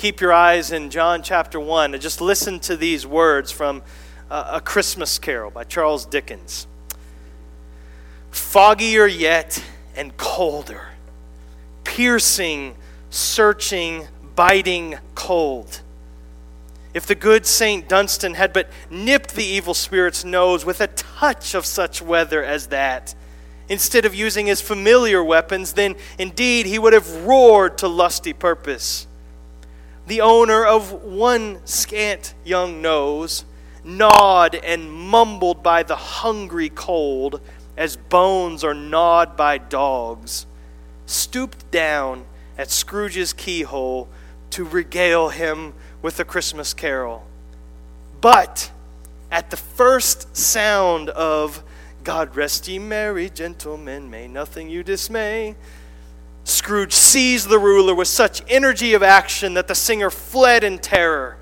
keep your eyes in John chapter 1 and just listen to these words from uh, A Christmas Carol by Charles Dickens. Foggier yet and colder, piercing, searching, biting cold. If the good St. Dunstan had but nipped the evil spirit's nose with a touch of such weather as that, instead of using his familiar weapons, then indeed he would have roared to lusty purpose. The owner of one scant young nose, gnawed and mumbled by the hungry cold, as bones are gnawed by dogs, stooped down at Scrooge's keyhole to regale him with a Christmas carol. But at the first sound of God rest ye merry gentlemen, may nothing you dismay. Scrooge seized the ruler with such energy of action that the singer fled in terror,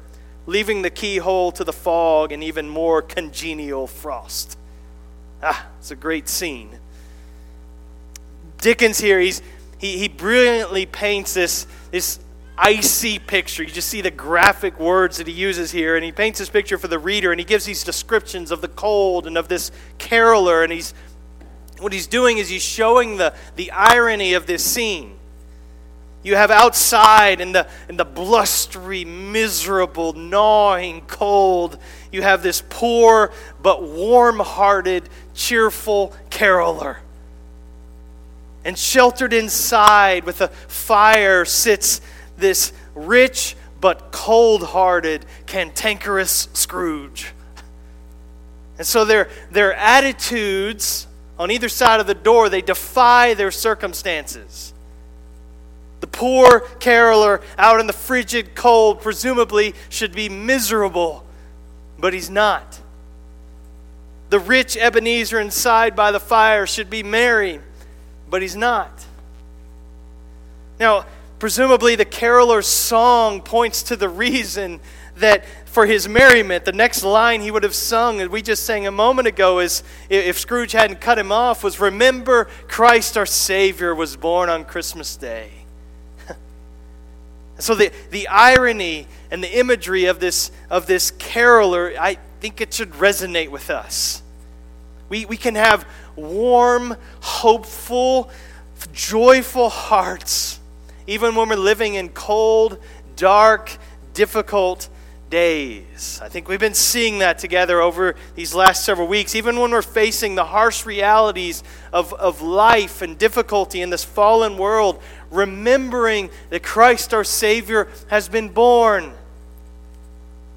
leaving the keyhole to the fog and even more congenial frost. Ah, it's a great scene. Dickens here, he's, he, he brilliantly paints this, this icy picture. You just see the graphic words that he uses here, and he paints this picture for the reader, and he gives these descriptions of the cold and of this caroler, and he's what he's doing is he's showing the, the irony of this scene. You have outside in the, in the blustery, miserable, gnawing cold, you have this poor but warm hearted, cheerful caroler. And sheltered inside with a fire sits this rich but cold hearted, cantankerous Scrooge. And so their, their attitudes on either side of the door, they defy their circumstances. The poor caroler out in the frigid cold presumably should be miserable, but he's not. The rich Ebenezer inside by the fire should be merry, but he's not. Now, Presumably, the caroler's song points to the reason that for his merriment, the next line he would have sung, and we just sang a moment ago, is if Scrooge hadn't cut him off, was Remember Christ our Savior was born on Christmas Day. so the, the irony and the imagery of this, of this caroler, I think it should resonate with us. We, we can have warm, hopeful, joyful hearts even when we're living in cold, dark, difficult days. I think we've been seeing that together over these last several weeks. Even when we're facing the harsh realities of, of life and difficulty in this fallen world, remembering that Christ our Savior has been born.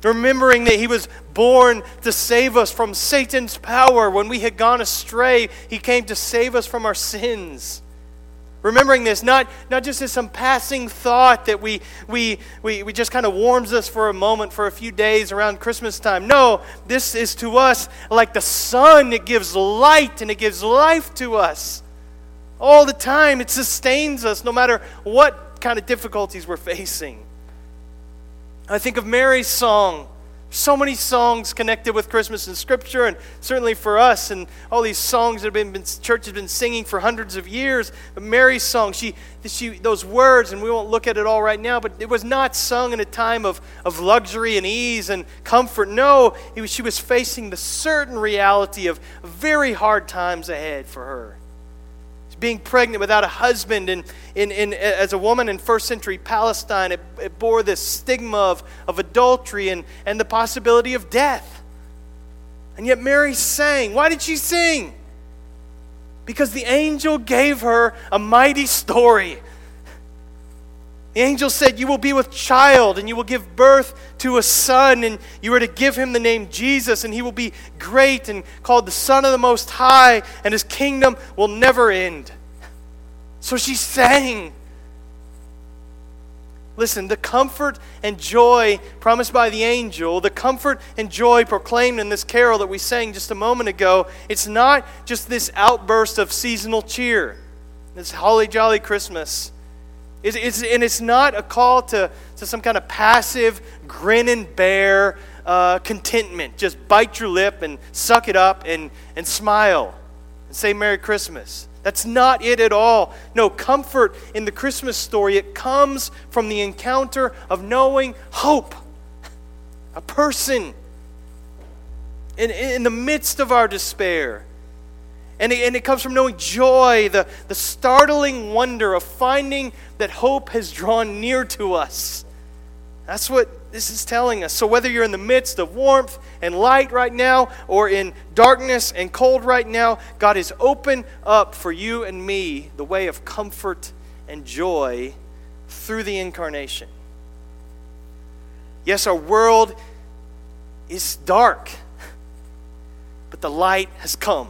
Remembering that He was born to save us from Satan's power. When we had gone astray, He came to save us from our sins. Remembering this, not, not just as some passing thought that we, we, we, we just kind of warms us for a moment, for a few days around Christmas time. No, this is to us like the sun. It gives light and it gives life to us. All the time, it sustains us no matter what kind of difficulties we're facing. I think of Mary's song so many songs connected with Christmas in Scripture, and certainly for us, and all these songs that have been, been church has been singing for hundreds of years. Mary's song, she, she, those words, and we won't look at it all right now, but it was not sung in a time of, of luxury and ease and comfort. No, was, she was facing the certain reality of very hard times ahead for her being pregnant without a husband. And in, in, as a woman in first century Palestine, it, it bore this stigma of, of adultery and, and the possibility of death. And yet Mary sang. Why did she sing? Because the angel gave her a mighty story. The angel said, You will be with child, and you will give birth to a son, and you are to give him the name Jesus, and he will be great and called the Son of the Most High, and his kingdom will never end. So she sang. Listen, the comfort and joy promised by the angel, the comfort and joy proclaimed in this carol that we sang just a moment ago, it's not just this outburst of seasonal cheer, this holly jolly Christmas. It's, it's, and it's not a call to, to some kind of passive, grin and bear uh, contentment. Just bite your lip and suck it up and, and smile and say Merry Christmas. That's not it at all. No, comfort in the Christmas story, it comes from the encounter of knowing hope. A person in, in the midst of our despair. And it, and it comes from knowing joy, the, the startling wonder of finding that hope has drawn near to us. That's what this is telling us. So, whether you're in the midst of warmth and light right now, or in darkness and cold right now, God has opened up for you and me the way of comfort and joy through the incarnation. Yes, our world is dark, but the light has come.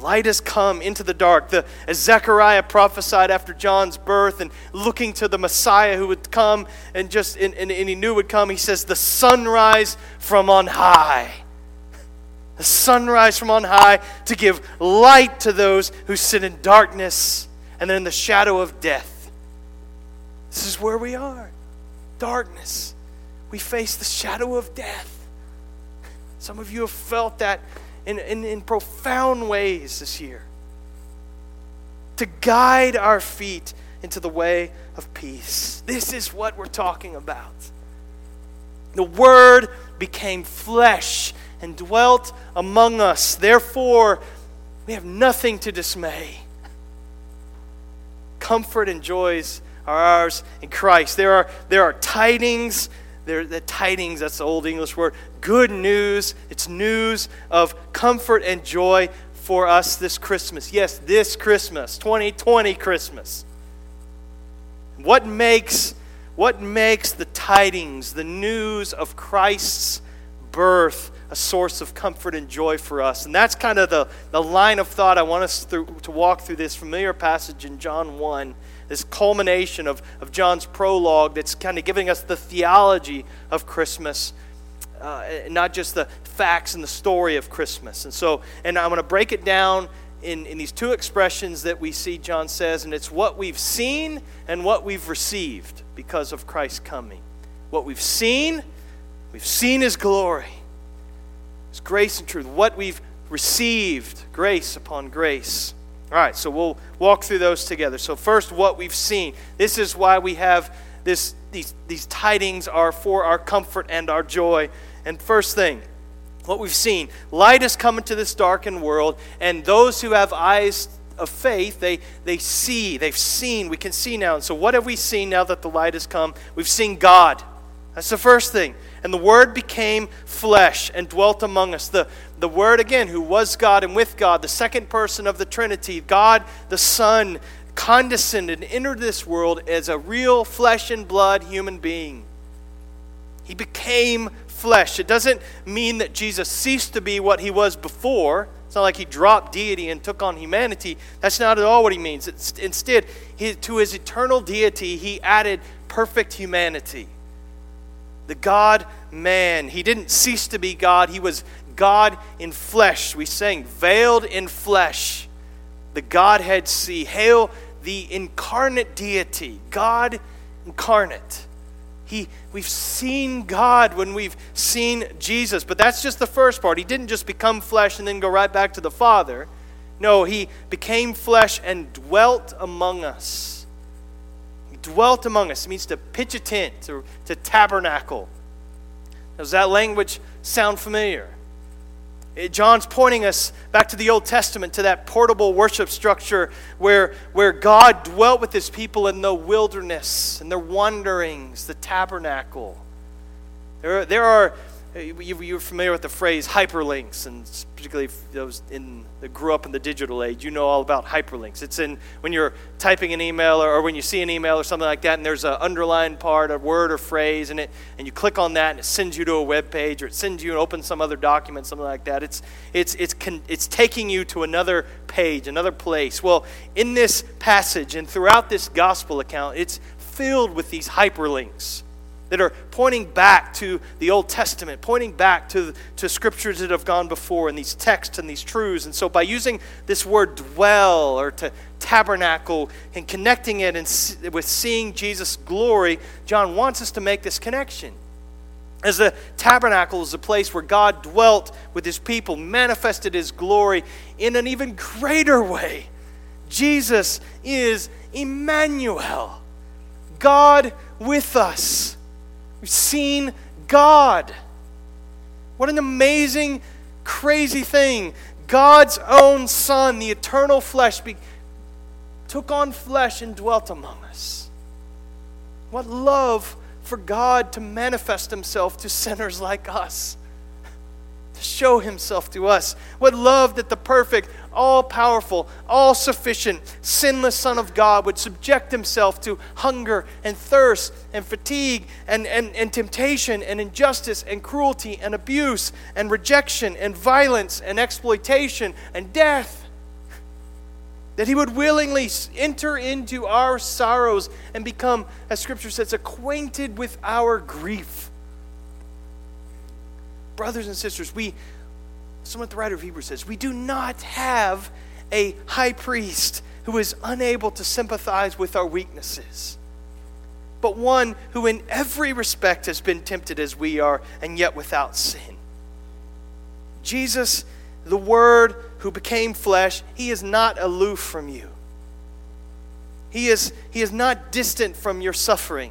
Light has come into the dark. The, as Zechariah prophesied after John's birth and looking to the Messiah who would come and just and, and, and he knew would come, he says, The sunrise from on high. The sunrise from on high to give light to those who sit in darkness and in the shadow of death. This is where we are. Darkness. We face the shadow of death. Some of you have felt that in, in, in profound ways this year to guide our feet into the way of peace. This is what we're talking about. The Word became flesh and dwelt among us. Therefore, we have nothing to dismay. Comfort and joys are ours in Christ. There are, there are tidings there, the tidings, that's the old English word, good news. It's news of comfort and joy for us this Christmas. Yes, this Christmas, 2020 Christmas. What makes, what makes the tidings, the news of Christ's birth, a source of comfort and joy for us? And that's kind of the, the line of thought I want us through, to walk through this familiar passage in John 1 this culmination of, of John's prologue that's kind of giving us the theology of Christmas, uh, not just the facts and the story of Christmas. And so, and I'm going to break it down in, in these two expressions that we see John says, and it's what we've seen and what we've received because of Christ's coming. What we've seen, we've seen his glory, his grace and truth. What we've received, grace upon grace. All right, so we'll walk through those together. So, first, what we've seen. This is why we have this, these, these tidings are for our comfort and our joy. And first thing, what we've seen light has come into this darkened world, and those who have eyes of faith, they, they see, they've seen, we can see now. And so, what have we seen now that the light has come? We've seen God. That's the first thing. And the Word became flesh and dwelt among us. The, the Word, again, who was God and with God, the second person of the Trinity, God the Son, condescended and entered this world as a real flesh and blood human being. He became flesh. It doesn't mean that Jesus ceased to be what he was before. It's not like he dropped deity and took on humanity. That's not at all what he means. It's, instead, he, to his eternal deity, he added perfect humanity the God man. He didn't cease to be God, he was God in flesh. We sang, veiled in flesh, the Godhead see. Hail the incarnate deity, God incarnate. He, we've seen God when we've seen Jesus, but that's just the first part. He didn't just become flesh and then go right back to the Father. No, he became flesh and dwelt among us He dwelt among us. It means to pitch a tent, to, to tabernacle. Does that language sound familiar? It, John's pointing us back to the Old Testament, to that portable worship structure where, where God dwelt with his people in the wilderness and their wanderings, the tabernacle. There, there are you're familiar with the phrase hyperlinks, and particularly those in that grew up in the digital age, you know all about hyperlinks. It's in when you're typing an email or, or when you see an email or something like that, and there's an underlined part, a word or phrase, and it and you click on that, and it sends you to a web page, or it sends you and open some other document, something like that. It's it's it's con, it's taking you to another page, another place. Well, in this passage and throughout this gospel account, it's filled with these hyperlinks that are pointing back to the Old Testament, pointing back to, to scriptures that have gone before and these texts and these truths. And so by using this word dwell or to tabernacle and connecting it and with seeing Jesus' glory, John wants us to make this connection. As the tabernacle is a place where God dwelt with his people, manifested his glory in an even greater way Jesus is Emmanuel, God with us. We've seen God. What an amazing, crazy thing. God's own Son, the eternal flesh, be, took on flesh and dwelt among us. What love for God to manifest Himself to sinners like us show himself to us. What love that the perfect, all powerful, all sufficient, sinless Son of God would subject himself to hunger and thirst and fatigue and, and, and temptation and injustice and cruelty and abuse and rejection and violence and exploitation and death. That he would willingly enter into our sorrows and become, as Scripture says, acquainted with our grief brothers and sisters, we, someone the writer of Hebrews says, we do not have a high priest who is unable to sympathize with our weaknesses, but one who in every respect has been tempted as we are, and yet without sin. Jesus, the Word who became flesh, he is not aloof from you. He is, he is not distant from your suffering.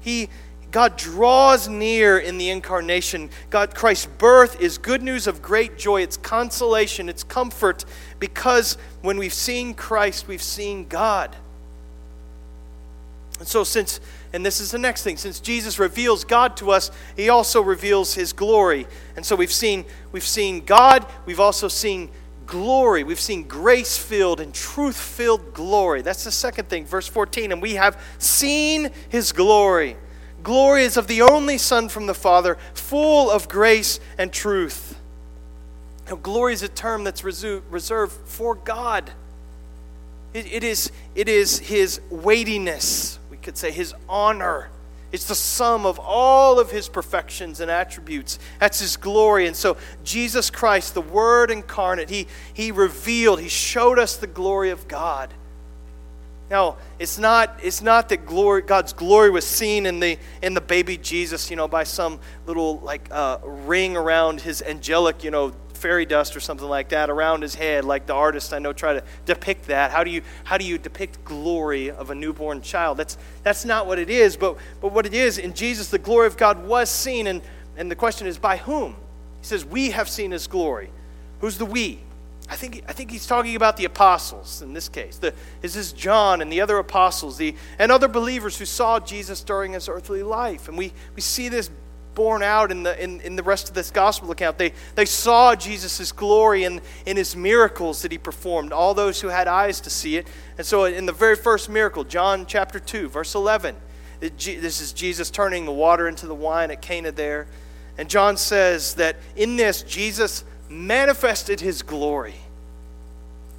He, God draws near in the incarnation. God, Christ's birth is good news of great joy. It's consolation, it's comfort, because when we've seen Christ, we've seen God. And so, since, and this is the next thing, since Jesus reveals God to us, he also reveals his glory. And so we've seen, we've seen God, we've also seen glory. We've seen grace filled and truth filled glory. That's the second thing, verse 14. And we have seen his glory Glory is of the only Son from the Father, full of grace and truth. Now, glory is a term that's reserved for God. It, it, is, it is His weightiness, we could say His honor. It's the sum of all of His perfections and attributes. That's His glory. And so, Jesus Christ, the Word incarnate, He, he revealed, He showed us the glory of God. Now, it's not, it's not that glory, God's glory was seen in the, in the baby Jesus, you know, by some little like uh, ring around his angelic, you know, fairy dust or something like that around his head, like the artists I know try to depict that. How do you, how do you depict glory of a newborn child? That's, that's not what it is, but, but what it is, in Jesus, the glory of God was seen, and, and the question is, by whom? He says, We have seen his glory. Who's the we? I think, I think he's talking about the apostles in this case. The, this is John and the other apostles the, and other believers who saw Jesus during his earthly life. And we, we see this borne out in the, in, in the rest of this gospel account. They, they saw Jesus' glory in, in his miracles that he performed, all those who had eyes to see it. And so, in the very first miracle, John chapter 2, verse 11, it, this is Jesus turning the water into the wine at Cana there. And John says that in this, Jesus manifested his glory.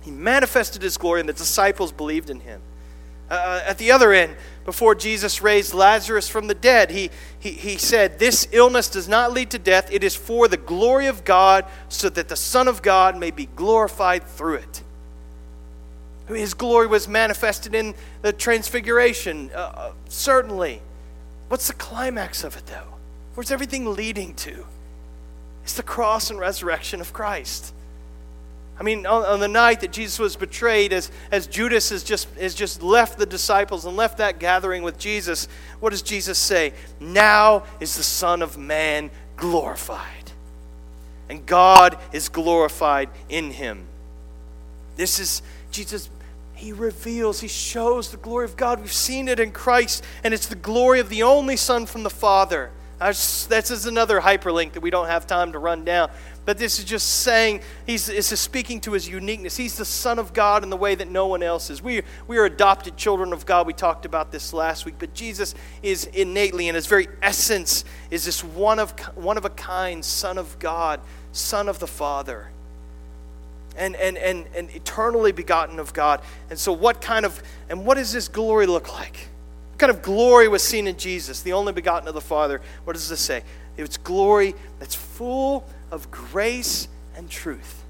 He manifested his glory, and the disciples believed in him. Uh, uh, at the other end, before Jesus raised Lazarus from the dead, he, he, he said, This illness does not lead to death. It is for the glory of God, so that the Son of God may be glorified through it. His glory was manifested in the transfiguration, uh, uh certainly. What's the climax of it, though? Where's everything leading to? It's the cross and resurrection of Christ. I mean, on, on, the night that Jesus was betrayed, as, as Judas has just, has just left the disciples and left that gathering with Jesus, what does Jesus say? Now is the Son of Man glorified. And God is glorified in him. This is Jesus. He reveals, he shows the glory of God. We've seen it in Christ, and it's the glory of the only Son from the Father. That's, that's another hyperlink that we don't have time to run down. But this is just saying, he's, this is speaking to his uniqueness. He's the Son of God in the way that no one else is. We, we are adopted children of God. We talked about this last week. But Jesus is innately, in his very essence, is this one of, one of a kind Son of God, Son of the Father. And, and, and, and eternally begotten of God. And so, what kind of, and what does this glory look like? What kind of glory was seen in Jesus, the only begotten of the Father? What does this say? It's glory that's full of grace and truth.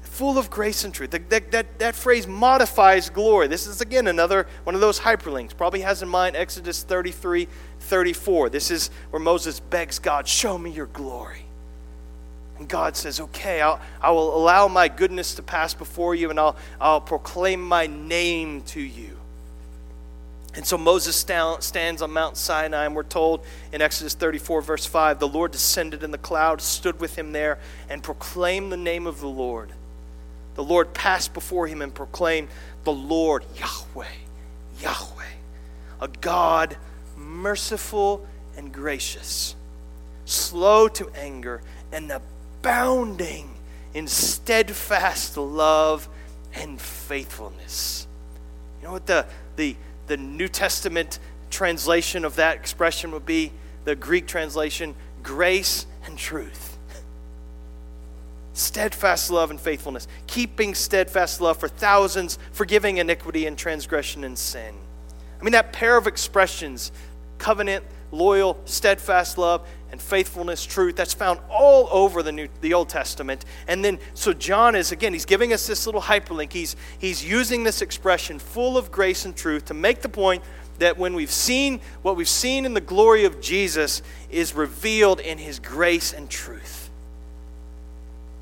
Full of grace and truth. That, that, that, phrase modifies glory. This is, again, another one of those hyperlinks. Probably has in mind Exodus 33 34. This is where Moses begs God, Show me your glory. And God says, Okay, I'll, I will allow my goodness to pass before you, and I'll, I'll proclaim my name to you. And so Moses stands on Mount Sinai, and we're told in Exodus 34, verse 5, the Lord descended in the cloud, stood with him there, and proclaimed the name of the Lord. The Lord passed before him and proclaimed, The Lord, Yahweh, Yahweh, a God merciful and gracious, slow to anger, and abounding in steadfast love and faithfulness. You know what the, the the New Testament translation of that expression would be the Greek translation grace and truth. Steadfast love and faithfulness, keeping steadfast love for thousands, forgiving iniquity and transgression and sin. I mean, that pair of expressions, covenant, loyal, steadfast love, faithfulness, truth, that's found all over the New, the Old Testament. And then, so John is, again, he's giving us this little hyperlink. He's, he's using this expression full of grace and truth to make the point that when we've seen what we've seen in the glory of Jesus is revealed in his grace and truth.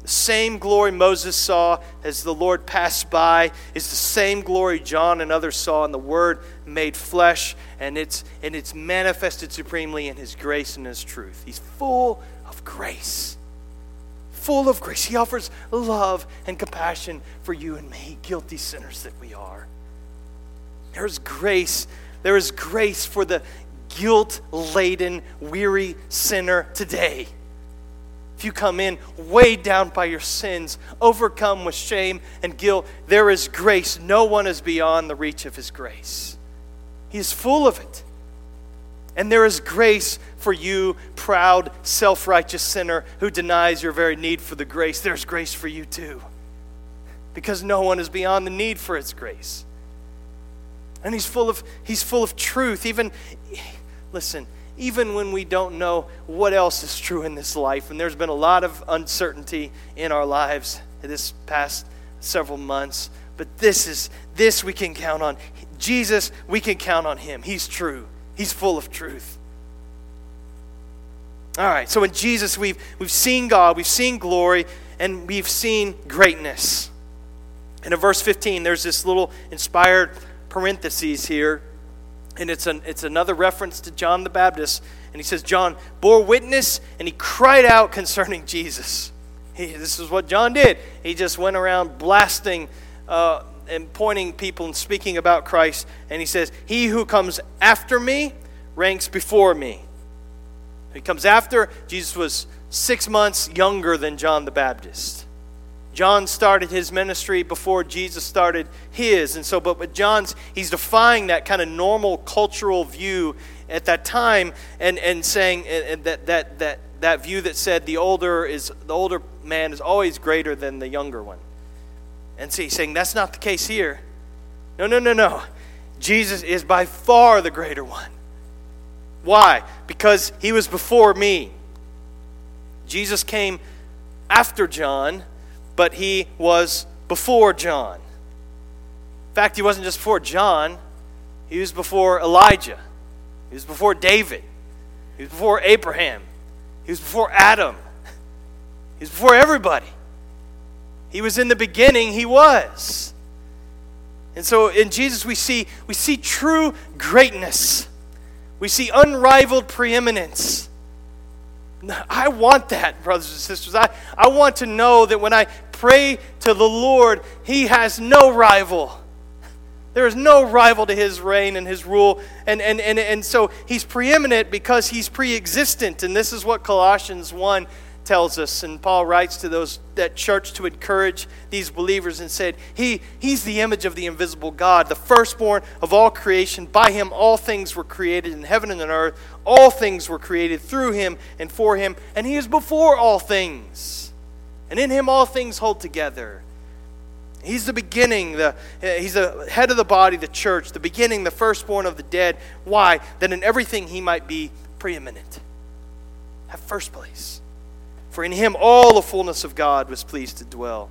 The same glory Moses saw as the Lord passed by is the same glory John and others saw in the Word made flesh, and it's, and it's manifested supremely in His grace and His truth. He's full of grace. Full of grace. He offers love and compassion for you and me, guilty sinners that we are. There's grace. There is grace for the guilt laden, weary sinner today you come in weighed down by your sins, overcome with shame and guilt, there is grace. No one is beyond the reach of His grace. He is full of it. And there is grace for you, proud, self righteous sinner who denies your very need for the grace. There's grace for you too. Because no one is beyond the need for its grace. And He's full of, he's full of truth. Even, listen, even when we don't know what else is true in this life. And there's been a lot of uncertainty in our lives this past several months. But this is this we can count on. Jesus, we can count on him. He's true. He's full of truth. All right, so in Jesus we've we've seen God, we've seen glory, and we've seen greatness. And in verse 15, there's this little inspired parentheses here and it's, an, it's another reference to John the Baptist. And he says, John bore witness and he cried out concerning Jesus. He, this is what John did. He just went around blasting uh, and pointing people and speaking about Christ. And he says, He who comes after me ranks before me. He comes after, Jesus was six months younger than John the Baptist. John started his ministry before Jesus started his. And so, but with John's, he's defying that kind of normal cultural view at that time and, and saying and that, that, that, that view that said the older, is, the older man is always greater than the younger one. And see, so saying that's not the case here. No, no, no, no. Jesus is by far the greater one. Why? Because he was before me. Jesus came after John but he was before John. In fact, he wasn't just before John, he was before Elijah, he was before David, he was before Abraham, he was before Adam, he was before everybody. He was in the beginning, he was. And so in Jesus we see we see true greatness. We see unrivaled preeminence. I want that, brothers and sisters. I, I want to know that when I pray to the Lord, He has no rival. There is no rival to His reign and His rule. And, and, and, and so He's preeminent because He's pre existent. And this is what Colossians 1 tells us. And Paul writes to those that church to encourage these believers and said, he, He's the image of the invisible God, the firstborn of all creation. By him all things were created in heaven and on earth. All things were created through him and for him, and he is before all things. And in him all things hold together. He's the beginning, the, eh, he's the head of the body, the church, the beginning, the firstborn of the dead. Why? That in everything he might be preeminent, have first place. For in him all the fullness of God was pleased to dwell.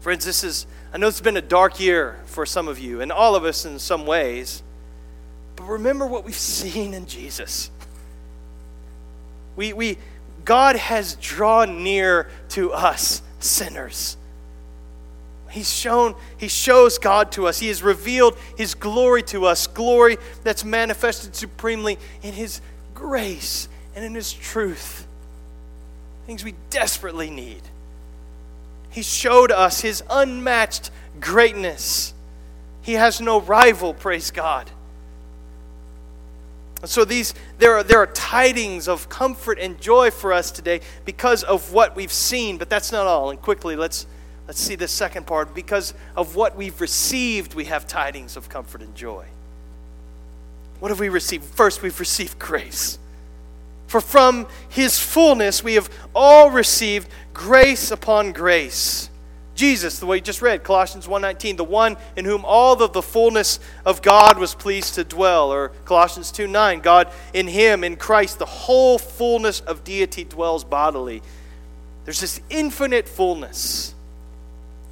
Friends, this is, I know it's been a dark year for some of you, and all of us in some ways, but remember what we've seen in Jesus. We, we, God has drawn near to us sinners. He's shown, he shows God to us. He has revealed his glory to us, glory that's manifested supremely in his grace and in his truth. Things we desperately need. He showed us his unmatched greatness. He has no rival, praise God. So these there are there are tidings of comfort and joy for us today because of what we've seen, but that's not all. And quickly let's let's see the second part. Because of what we've received, we have tidings of comfort and joy. What have we received? First, we've received grace. For from his fullness we have all received grace upon grace. Jesus, the way you just read, Colossians 1:19, the one in whom all of the fullness of God was pleased to dwell, or Colossians 2:9, God in him, in Christ, the whole fullness of deity dwells bodily. There's this infinite fullness,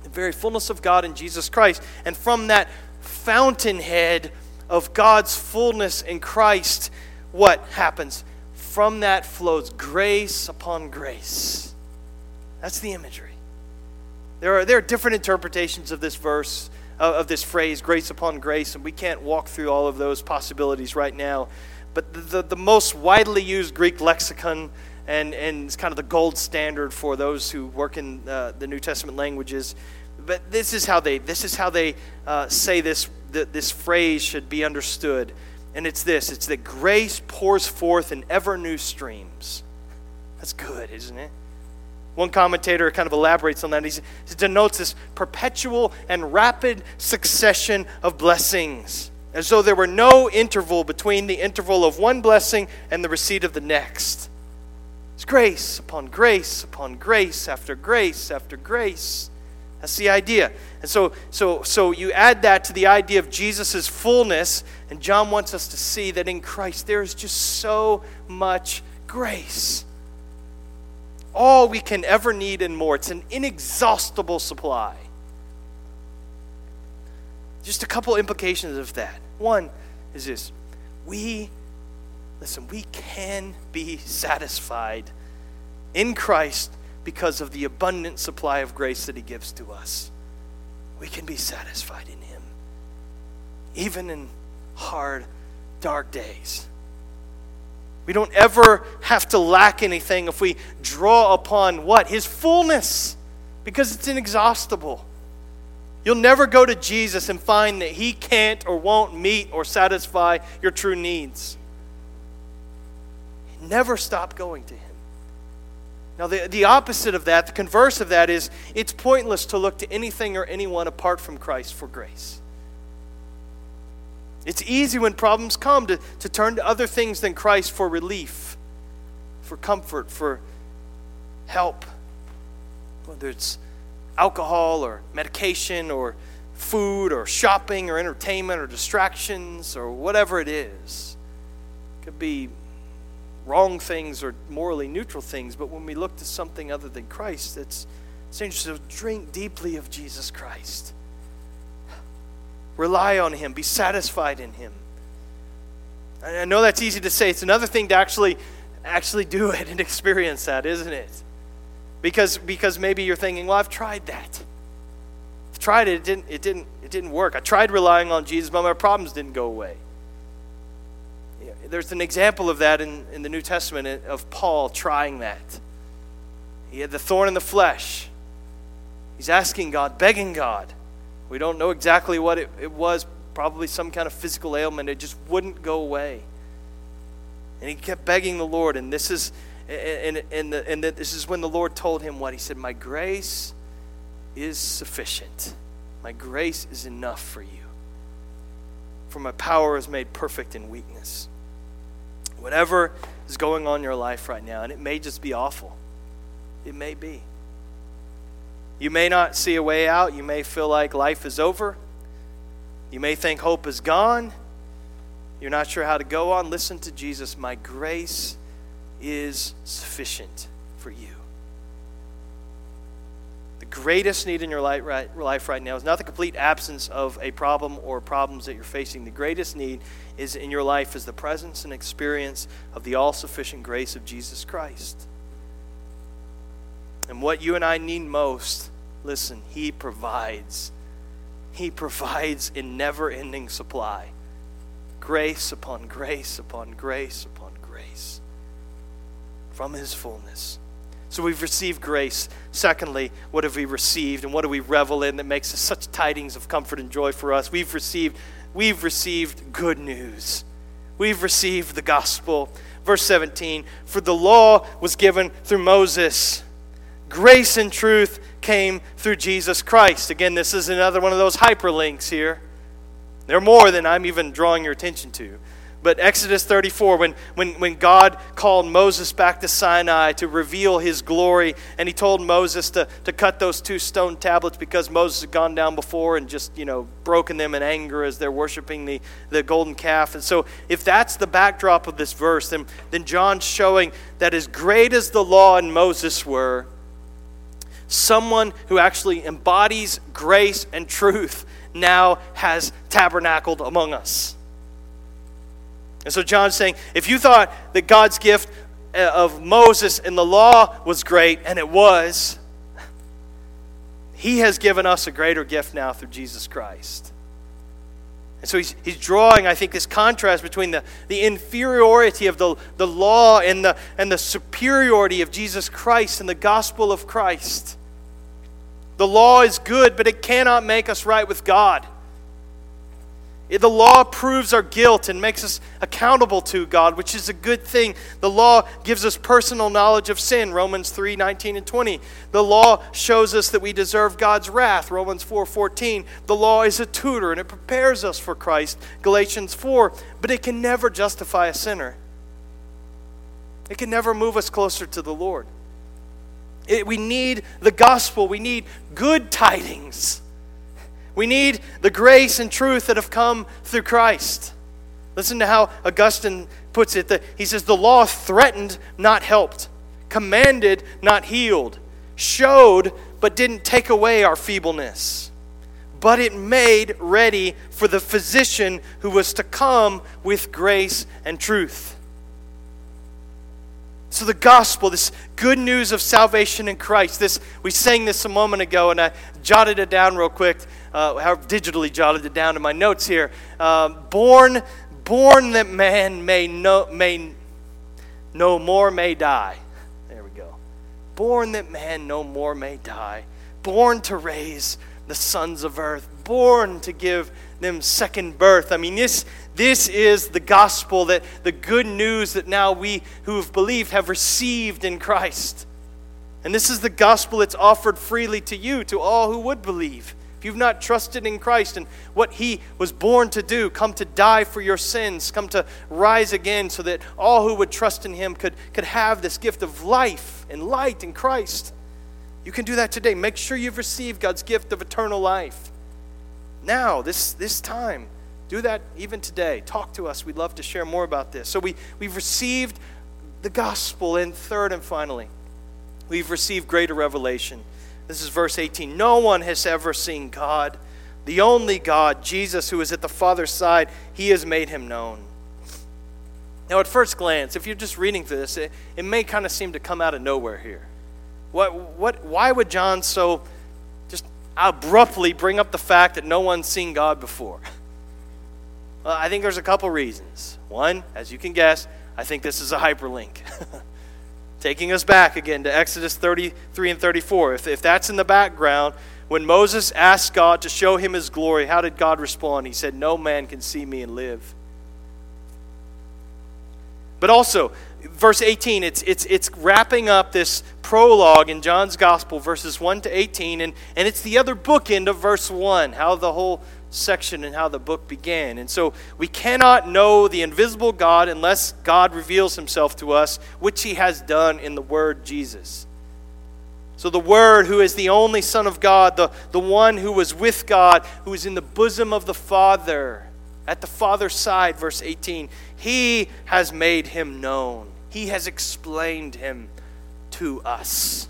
the very fullness of God in Jesus Christ. And from that fountainhead of God's fullness in Christ, what happens? From that flows grace upon grace. That's the imagery. There are, there are different interpretations of this verse, uh, of this phrase, grace upon grace, and we can't walk through all of those possibilities right now. But the, the, the most widely used Greek lexicon, and, and it's kind of the gold standard for those who work in uh, the New Testament languages, but this is how they, this is how they uh, say this, that this phrase should be understood. And it's this it's that grace pours forth in ever new streams. That's good, isn't it? One commentator kind of elaborates on that. He denotes this perpetual and rapid succession of blessings, as though there were no interval between the interval of one blessing and the receipt of the next. It's grace upon grace upon grace after grace after grace. That's the idea. And so, so, so you add that to the idea of Jesus' fullness, and John wants us to see that in Christ there is just so much grace all we can ever need and more. It's an inexhaustible supply. Just a couple implications of that. One is this we, listen, we can be satisfied in Christ because of the abundant supply of grace that He gives to us. We can be satisfied in Him, even in hard, dark days. We don't ever have to lack anything if we draw upon what? His fullness, because it's inexhaustible. You'll never go to Jesus and find that He can't or won't meet or satisfy your true needs. Never stop going to Him. Now, the, the opposite of that, the converse of that, is it's pointless to look to anything or anyone apart from Christ for grace. It's easy when problems come to, to turn to other things than Christ for relief, for comfort, for help. Whether it's alcohol or medication or food or shopping or entertainment or distractions or whatever it is. It could be wrong things or morally neutral things, but when we look to something other than Christ, it's, it's interesting. So drink deeply of Jesus Christ. Rely on Him. Be satisfied in Him. I know that's easy to say. It's another thing to actually actually do it and experience that, isn't it? Because because maybe you're thinking, well, I've tried that. I've tried it. It didn't. It didn't. It didn't work. I tried relying on Jesus, but my problems didn't go away. There's an example of that in, in the New Testament of Paul trying that. He had the thorn in the flesh. He's asking God, begging God, we don't know exactly what it, it was, probably some kind of physical ailment. It just wouldn't go away. And he kept begging the Lord, and this is and, and, the, and the, this is when the Lord told him what? He said, My grace is sufficient. My grace is enough for you. For my power is made perfect in weakness. Whatever is going on in your life right now, and it may just be awful. It may be. You may not see a way out. You may feel like life is over. You may think hope is gone. You're not sure how to go on. Listen to Jesus. My grace is sufficient for you. Greatest need in your life right, life right now is not the complete absence of a problem or problems that you're facing. The greatest need is in your life is the presence and experience of the all sufficient grace of Jesus Christ. And what you and I need most, listen, He provides. He provides in never ending supply. Grace upon grace upon grace upon grace from His fullness. So we've received grace. Secondly, what have we received and what do we revel in that makes us such tidings of comfort and joy for us? We've received we've received good news. We've received the gospel. Verse 17, for the law was given through Moses. Grace and truth came through Jesus Christ. Again, this is another one of those hyperlinks here. There are more than I'm even drawing your attention to. But Exodus 34, when, when, when God called Moses back to Sinai to reveal his glory, and he told Moses to, to cut those two stone tablets because Moses had gone down before and just, you know, broken them in anger as they're worshiping the, the golden calf. And so, if that's the backdrop of this verse, then, then John's showing that as great as the law and Moses were, someone who actually embodies grace and truth now has tabernacled among us. And so John's saying, if you thought that God's gift uh, of Moses and the law was great, and it was, he has given us a greater gift now through Jesus Christ. And so he's, he's drawing, I think, this contrast between the, the inferiority of the, the law and the, and the superiority of Jesus Christ and the gospel of Christ. The law is good, but it cannot make us right with God. The law proves our guilt and makes us accountable to God, which is a good thing. The law gives us personal knowledge of sin, Romans 3 19 and 20. The law shows us that we deserve God's wrath, Romans 4 14. The law is a tutor and it prepares us for Christ, Galatians 4. But it can never justify a sinner, it can never move us closer to the Lord. It, we need the gospel, we need good tidings. We need the grace and truth that have come through Christ. Listen to how Augustine puts it. He says, The law threatened, not helped, commanded, not healed, showed, but didn't take away our feebleness. But it made ready for the physician who was to come with grace and truth. So the gospel, this good news of salvation in Christ, this we sang this a moment ago, and I jotted it down real quick. Uh, digitally jotted it down in my notes here. Uh, born, born that man may no, may no more may die. There we go. Born that man no more may die. Born to raise the sons of earth. Born to give them second birth. I mean, this, this is the gospel, that the good news that now we who have believed have received in Christ. And this is the gospel that's offered freely to you, to all who would believe. If you've not trusted in Christ and what He was born to do, come to die for your sins, come to rise again so that all who would trust in Him could, could have this gift of life and light in Christ. You can do that today. Make sure you've received God's gift of eternal life. Now, this, this time, do that even today. Talk to us. We'd love to share more about this. So, we, we've received the gospel, and third and finally, we've received greater revelation. This is verse 18. No one has ever seen God. The only God, Jesus, who is at the Father's side, he has made him known. Now, at first glance, if you're just reading through this, it, it may kind of seem to come out of nowhere here. What, what, why would John so abruptly bring up the fact that no one's seen God before? Well, I think there's a couple reasons. One, as you can guess, I think this is a hyperlink. Taking us back again to Exodus 33 and 34. If, if that's in the background, when Moses asked God to show him his glory, how did God respond? He said, No man can see me and live. But also, verse 18, it's, it's, it's wrapping up this prologue in John's Gospel, verses 1 to 18, and, and it's the other bookend of verse 1, how the whole section and how the book began. And so we cannot know the invisible God unless God reveals himself to us, which he has done in the Word Jesus. So the Word, who is the only Son of God, the, the one who was with God, who is in the bosom of the Father, at the Father's side, verse 18, he has made him known. He has explained him to us.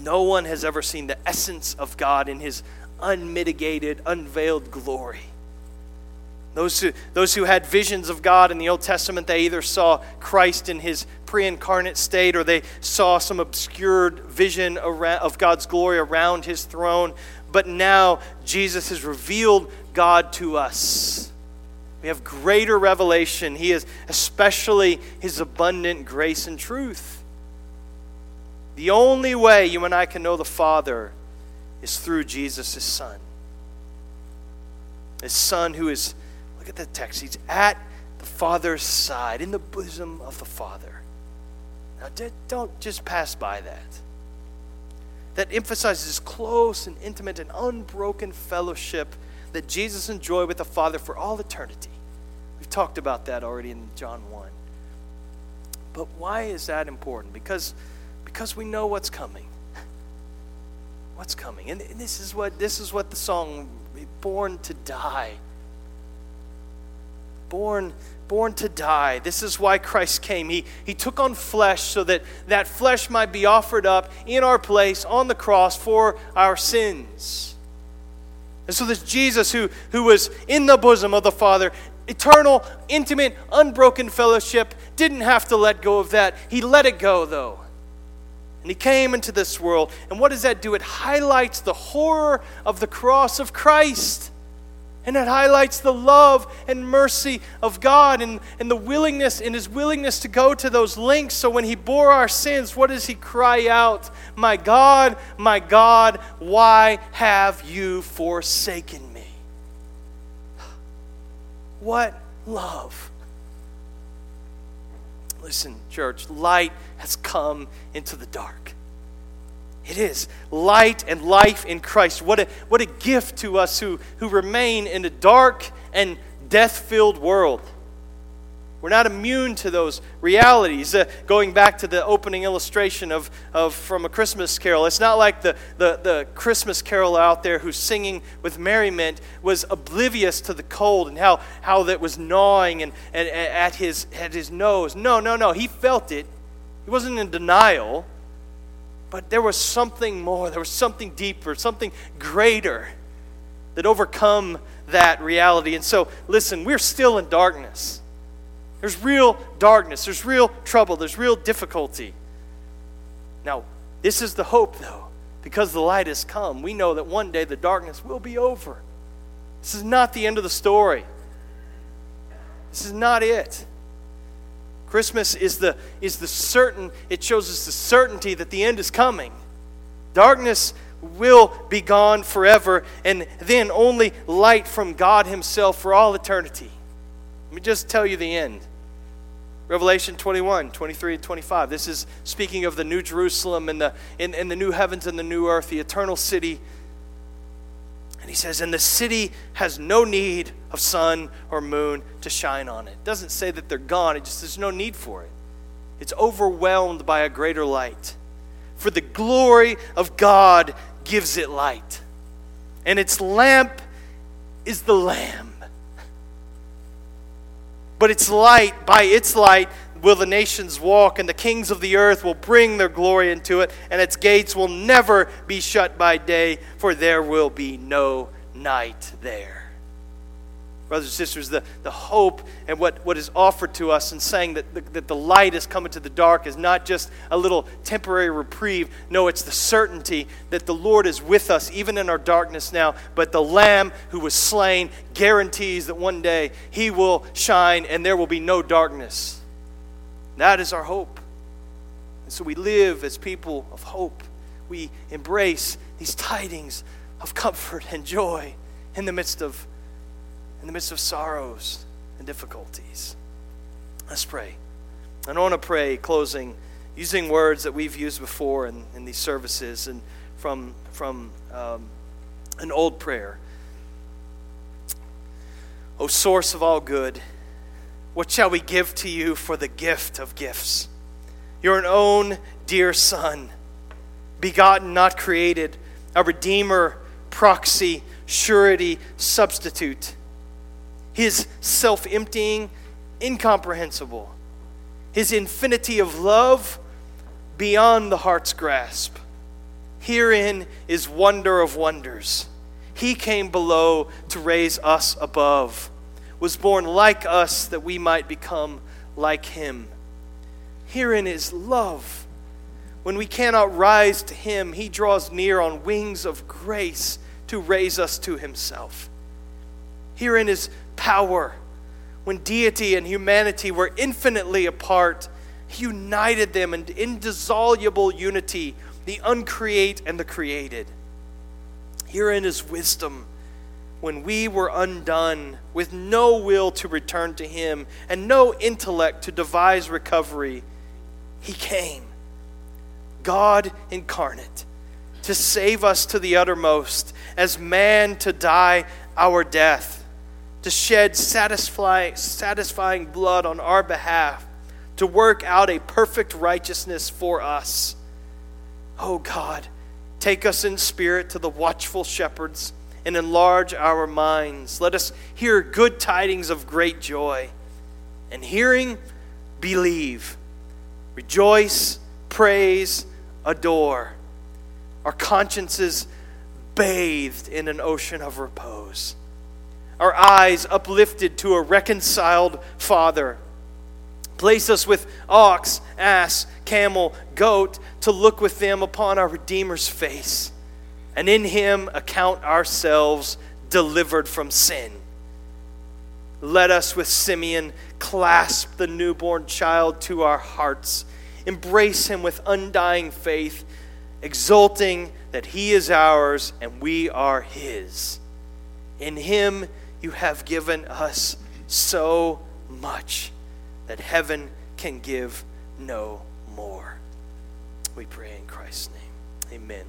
No one has ever seen the essence of God in his unmitigated, unveiled glory. Those who, those who had visions of God in the Old Testament, they either saw Christ in his pre incarnate state or they saw some obscured vision of God's glory around his throne. But now Jesus has revealed God to us. We have greater revelation. He is especially his abundant grace and truth. The only way you and I can know the Father is through Jesus, his Son. His Son who is Look at the text. He's at the Father's side, in the bosom of the Father. Now, don't just pass by that. That emphasizes close and intimate and unbroken fellowship that Jesus enjoyed with the Father for all eternity. We've talked about that already in John 1. But why is that important? Because, because we know what's coming. What's coming. And this is what this is what the song born to die born, born to die. This is why Christ came. He, he took on flesh so that that flesh might be offered up in our place on the cross for our sins. And so, this Jesus who, who was in the bosom of the Father, eternal, intimate, unbroken fellowship, didn't have to let go of that. He let it go, though. And he came into this world. And what does that do? It highlights the horror of the cross of Christ. And it highlights the love and mercy of God and, and the willingness and his willingness to go to those links. So when he bore our sins, what does he cry out? My God, my God, why have you forsaken me? What love. Listen, church, light has come into the dark. It is light and life in Christ. What a, what a gift to us who, who remain in a dark and death filled world. We're not immune to those realities. Uh, going back to the opening illustration of, of from a Christmas carol, it's not like the, the, the Christmas carol out there who's singing with merriment was oblivious to the cold and how, how that was gnawing and, and, and at, his, at his nose. No, no, no. He felt it. He wasn't in denial. But there was something more, there was something deeper, something greater that overcome that reality. And so, listen, we're still in darkness. There's real darkness, there's real trouble, there's real difficulty. Now, this is the hope, though. Because the light has come, we know that one day the darkness will be over. This is not the end of the story. This is not it. Christmas is the, is the certain, it shows us the certainty that the end is coming. Darkness will be gone forever, and then only light from God Himself for all eternity. Let me just tell you the end. Revelation 21, 23, and 25. This is speaking of the new Jerusalem and the, in, in the new heavens and the new earth, the eternal city and he says, and the city has no need of sun or moon to shine on it. It doesn't say that they're gone, it just there's no need for it. It's overwhelmed by a greater light. For the glory of God gives it light. And its lamp is the Lamb. But its light, by its light, will the nations walk, and the kings of the earth will bring their glory into it, and its gates will never be shut by day, for there will be no night there. Brothers and sisters, the, the hope and what, what is offered to us in saying that the, that the light is coming to the dark is not just a little temporary reprieve. No, it's the certainty that the Lord is with us even in our darkness now. But the Lamb who was slain guarantees that one day he will shine and there will be no darkness. That is our hope. And so we live as people of hope. We embrace these tidings of comfort and joy in the midst of in the midst of sorrows and difficulties. Let's pray. And I want to pray closing using words that we've used before in, in these services and from from um, an old prayer. O source of all good, what shall we give to you for the gift of gifts? Your own dear Son, begotten, not created, a Redeemer, proxy, surety, substitute. His self emptying, incomprehensible. His infinity of love beyond the heart's grasp. Herein is wonder of wonders. He came below to raise us above was born like us that we might become like him. Herein is love. When we cannot rise to him, he draws near on wings of grace to raise us to himself. Herein is power. When deity and humanity were infinitely apart, united them in indissoluble unity, the uncreate and the created. Herein is wisdom when we were undone, with no will to return to Him and no intellect to devise recovery, He came, God incarnate, to save us to the uttermost, as man to die our death, to shed satisfying, satisfying blood on our behalf, to work out a perfect righteousness for us. Oh God, take us in spirit to the watchful shepherds and enlarge our minds. Let us hear good tidings of great joy. And hearing, believe. Rejoice, praise, adore. Our consciences bathed in an ocean of repose. Our eyes uplifted to a reconciled Father. Place us with ox, ass, camel, goat to look with them upon our Redeemer's face and in him account ourselves delivered from sin. Let us, with Simeon, clasp the newborn child to our hearts, embrace him with undying faith, exulting that he is ours and we are his. In him you have given us so much that heaven can give no more. We pray in Christ's name. Amen.